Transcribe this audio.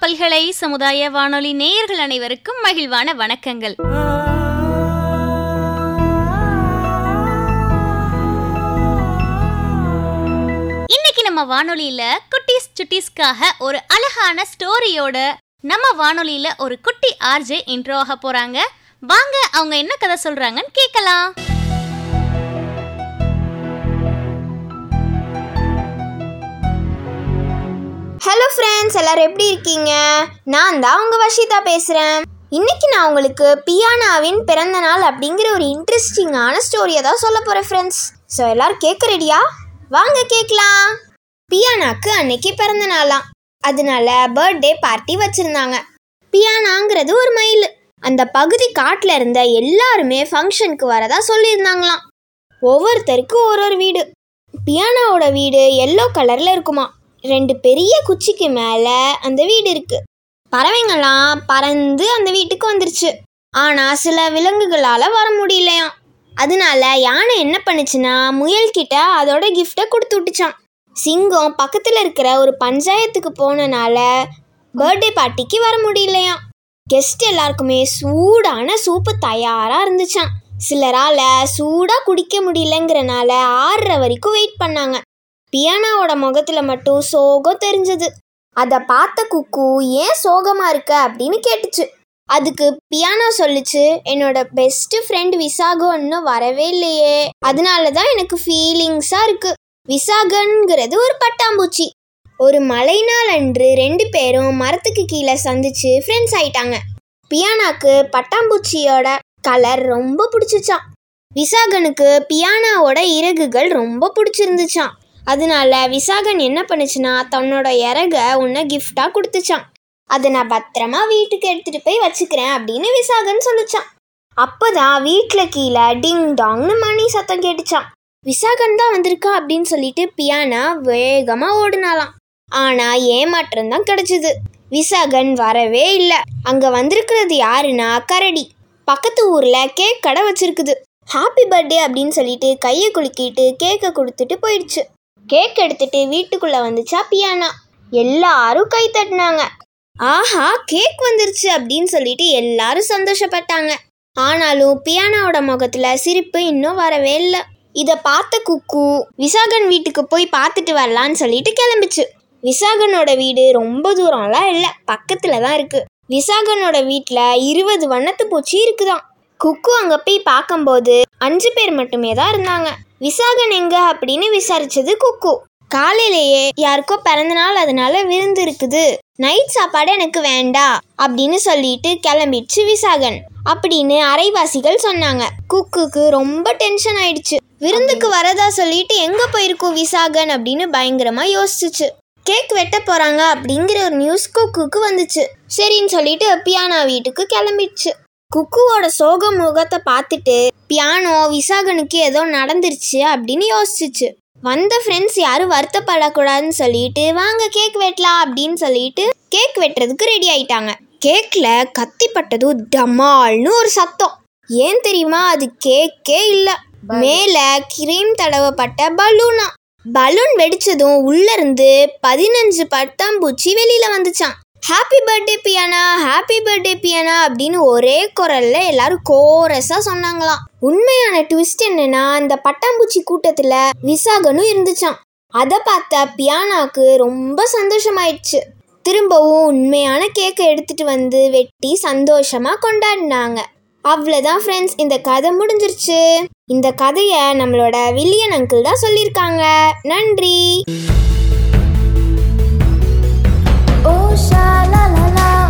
பல்கலை சமுதாய வானொலி நேயர்கள் அனைவருக்கும் மகிழ்வான வணக்கங்கள். இன்னைக்கு நம்ம வானொலியில குட்டீஸ் சுட்டீஸ்க்காக ஒரு அழகான ஸ்டோரியோட நம்ம வானொலியில ஒரு குட்டி ஆர்ஜே இன்ட்ரோ ஆக போறாங்க. வாங்க அவங்க என்ன கதை சொல்றாங்கன்னு கேட்கலாம். ஹலோ ஃப்ரெண்ட்ஸ் எல்லாரும் எப்படி இருக்கீங்க? நான் தான் உங்கள் வஷிதா பேசுகிறேன் இன்றைக்கி நான் உங்களுக்கு பியானாவின் பிறந்த நாள் அப்படிங்கிற ஒரு இன்ட்ரெஸ்டிங்கான ஸ்டோரியை தான் சொல்ல போகிறேன் ஃப்ரெண்ட்ஸ் ஸோ எல்லோரும் கேட்க ரெடியா வாங்க கேட்கலாம். பியானாக்கு அன்னைக்கு பிறந்த நாளாம் அதனால பர்த்டே பார்ட்டி வச்சுருந்தாங்க. பியானாங்கிறது ஒரு மயில் அந்த பகுதி காட்டில் இருந்த எல்லாருமே ஃபங்க்ஷனுக்கு வரதா சொல்லியிருந்தாங்களாம். ஒவ்வொருத்தருக்கும் ஒரு ஒரு வீடு. பியானாவோட வீடு எல்லோ கலரில் இருக்குமா ரெண்டு பெரிய குச்சிக்கு மேலே அந்த வீடு இருக்கு. பறவைங்களாம் பறந்து அந்த வீட்டுக்கு வந்துருச்சு. ஆனால் சில விலங்குகளால் வர முடியலையாம். அதனால யானை என்ன பண்ணுச்சுன்னா முயல்கிட்ட அதோட கிஃப்டை கொடுத்து விட்டுச்சான் சிங்கம் பக்கத்தில் இருக்கிற ஒரு பஞ்சாயத்துக்கு போனனால பர்த்டே பார்ட்டிக்கு வர முடியலையாம். கெஸ்ட் எல்லாருக்குமே சூடான சூப்பு தயாராக இருந்துச்சான் சிலரால் சூடாக குடிக்க முடியலங்கிறனால ஆறுற வரைக்கும் வெயிட் பண்ணாங்க. பியானாவோட முகத்தில் மட்டும் சோகம் தெரிஞ்சது. அதை பார்த்த குக்கு ஏன் சோகமாக இருக்க? அப்படின்னு கேட்டுச்சு. அதுக்கு பியானா சொல்லுச்சு என்னோட பெஸ்ட் ஃப்ரெண்ட் விசாகோ இன்னும் வரவே இல்லையே. அதனால தான் எனக்கு ஃபீலிங்ஸாக இருக்குது விசாகன்கிறது ஒரு பட்டாம்பூச்சி. ஒரு மழை நாள் அன்று ரெண்டு பேரும் மரத்துக்கு கீழே சந்திச்சு ஃப்ரெண்ட்ஸ் ஆயிட்டாங்க. பியானாக்கு பட்டாம்பூச்சியோட கலர் ரொம்ப பிடிச்சிச்சான் விசாகனுக்கு பியானாவோட இறகுகள் ரொம்ப பிடிச்சிருந்துச்சான் அதனால விசாகன் என்ன பண்ணுச்சுன்னா தன்னோட இறக உன்னை கிஃப்டாக கொடுத்துச்சான் அதை நான் பத்திரமா வீட்டுக்கு எடுத்துகிட்டு போய் வச்சுக்கிறேன் அப்படின்னு விசாகன் அப்போ அப்போதான் வீட்டில் கீழே டிங் டாங்னு மணி சத்தம் கேட்டுச்சான் விசாகன் தான் வந்திருக்கா அப்படின்னு சொல்லிட்டு பியானா வேகமாக ஓடினாலாம் ஆனால் ஏமாற்றம் தான் விசாகன் வரவே இல்லை. அங்கே வந்திருக்கிறது யாருன்னா கரடி. பக்கத்து ஊரில் கேக் கடை வச்சிருக்குது. ஹாப்பி பர்த்டே அப்படின்னு சொல்லிட்டு கையை குலுக்கிட்டு கேக்கை கொடுத்துட்டு போயிடுச்சு. கேக் எடுத்துட்டு வீட்டுக்குள்ள வந்துச்சா பியானா? எல்லாரும் கை தட்டினாங்க. ஆஹா கேக் வந்துருச்சு அப்படின்னு சொல்லிட்டு எல்லாரும் சந்தோஷப்பட்டாங்க. ஆனாலும் பியானாவோட முகத்துல சிரிப்பு இன்னும் வரவே இல்லை. இதை பார்த்த குக்கு விசாகன் வீட்டுக்கு போய் பார்த்துட்டு வரலான்னு சொல்லிட்டு கிளம்பிச்சு. விசாகனோட வீடு ரொம்ப தூரம்லாம் இல்லை பக்கத்துல தான் இருக்கு. விசாகனோட வீட்டில் இருபது வண்ணத்து பூச்சி இருக்குதான். குக்கு அங்கே போய் பார்க்கும்போது அஞ்சு பேர் மட்டுமே தான் இருந்தாங்க. விசாகன் எங்க அப்படின்னு விசாரிச்சது குக்கு. காலையிலேயே யாருக்கோ பிறந்த நாள் அதனால விருந்து இருக்குது. நைட் சாப்பாடு எனக்கு வேண்டாம் அப்படின்னு சொல்லிட்டு கிளம்பிடுச்சு விசாகன். அப்படின்னு அரைவாசிகள் சொன்னாங்க. குக்குக்கு ரொம்ப டென்ஷன் ஆயிடுச்சு. விருந்துக்கு வரதா சொல்லிட்டு எங்க போயிருக்கோம் விசாகன் அப்படின்னு பயங்கரமா யோசிச்சுச்சு. கேக் வெட்ட போறாங்க அப்படிங்கிற ஒரு நியூஸ் குக்குக்கு வந்துச்சு. சரின்னு சொல்லிட்டு பியானா வீட்டுக்கு கிளம்பிடுச்சு. குக்குவோட சோக முகத்தை பார்த்துட்டு பியானோ விசாகனுக்கு ஏதோ நடந்துருச்சு அப்படின்னு யோசிச்சுச்சு. வந்த ஃப்ரெண்ட்ஸ் யாரும் வருத்தப்படக்கூடாதுன்னு சொல்லிட்டு வாங்க கேக் வெட்டலாம் அப்படின்னு சொல்லிட்டு கேக் வெட்டுறதுக்கு ரெடி ஆயிட்டாங்க. கேக்ல கத்தி பட்டதும் டமால்னு ஒரு சத்தம். ஏன் தெரியுமா? அது கேக்கே இல்ல. மேல கிரீம் தடவப்பட்ட பலூனா. பலூன் வெடிச்சதும் உள்ள இருந்து பதினஞ்சு பட்டாம்பூச்சி வெளியில வந்துச்சான் happy birthday Piyana happy birthday Piyana அப்படின்னு ஒரே குரல்ல எல்லாரும் கோரஸாக சொன்னாங்களாம். உண்மையான ட்விஸ்ட் என்னன்னா அந்த பட்டாம்பூச்சி கூட்டத்தில் விசாகனும் இருந்துச்சான் அதை பார்த்த பியானாக்கு ரொம்ப சந்தோஷமாயிடுச்சு. திரும்பவும் உண்மையான கேக்கை எடுத்துட்டு வந்து வெட்டி சந்தோஷமாக கொண்டாடினாங்க. அவ்வளோதான் ஃப்ரெண்ட்ஸ் இந்த கதை முடிஞ்சிருச்சு. இந்த கதையை நம்மளோட வில்லியன் அங்கிள் தான் சொல்லியிருக்காங்க. நன்றி. Oh sha la la la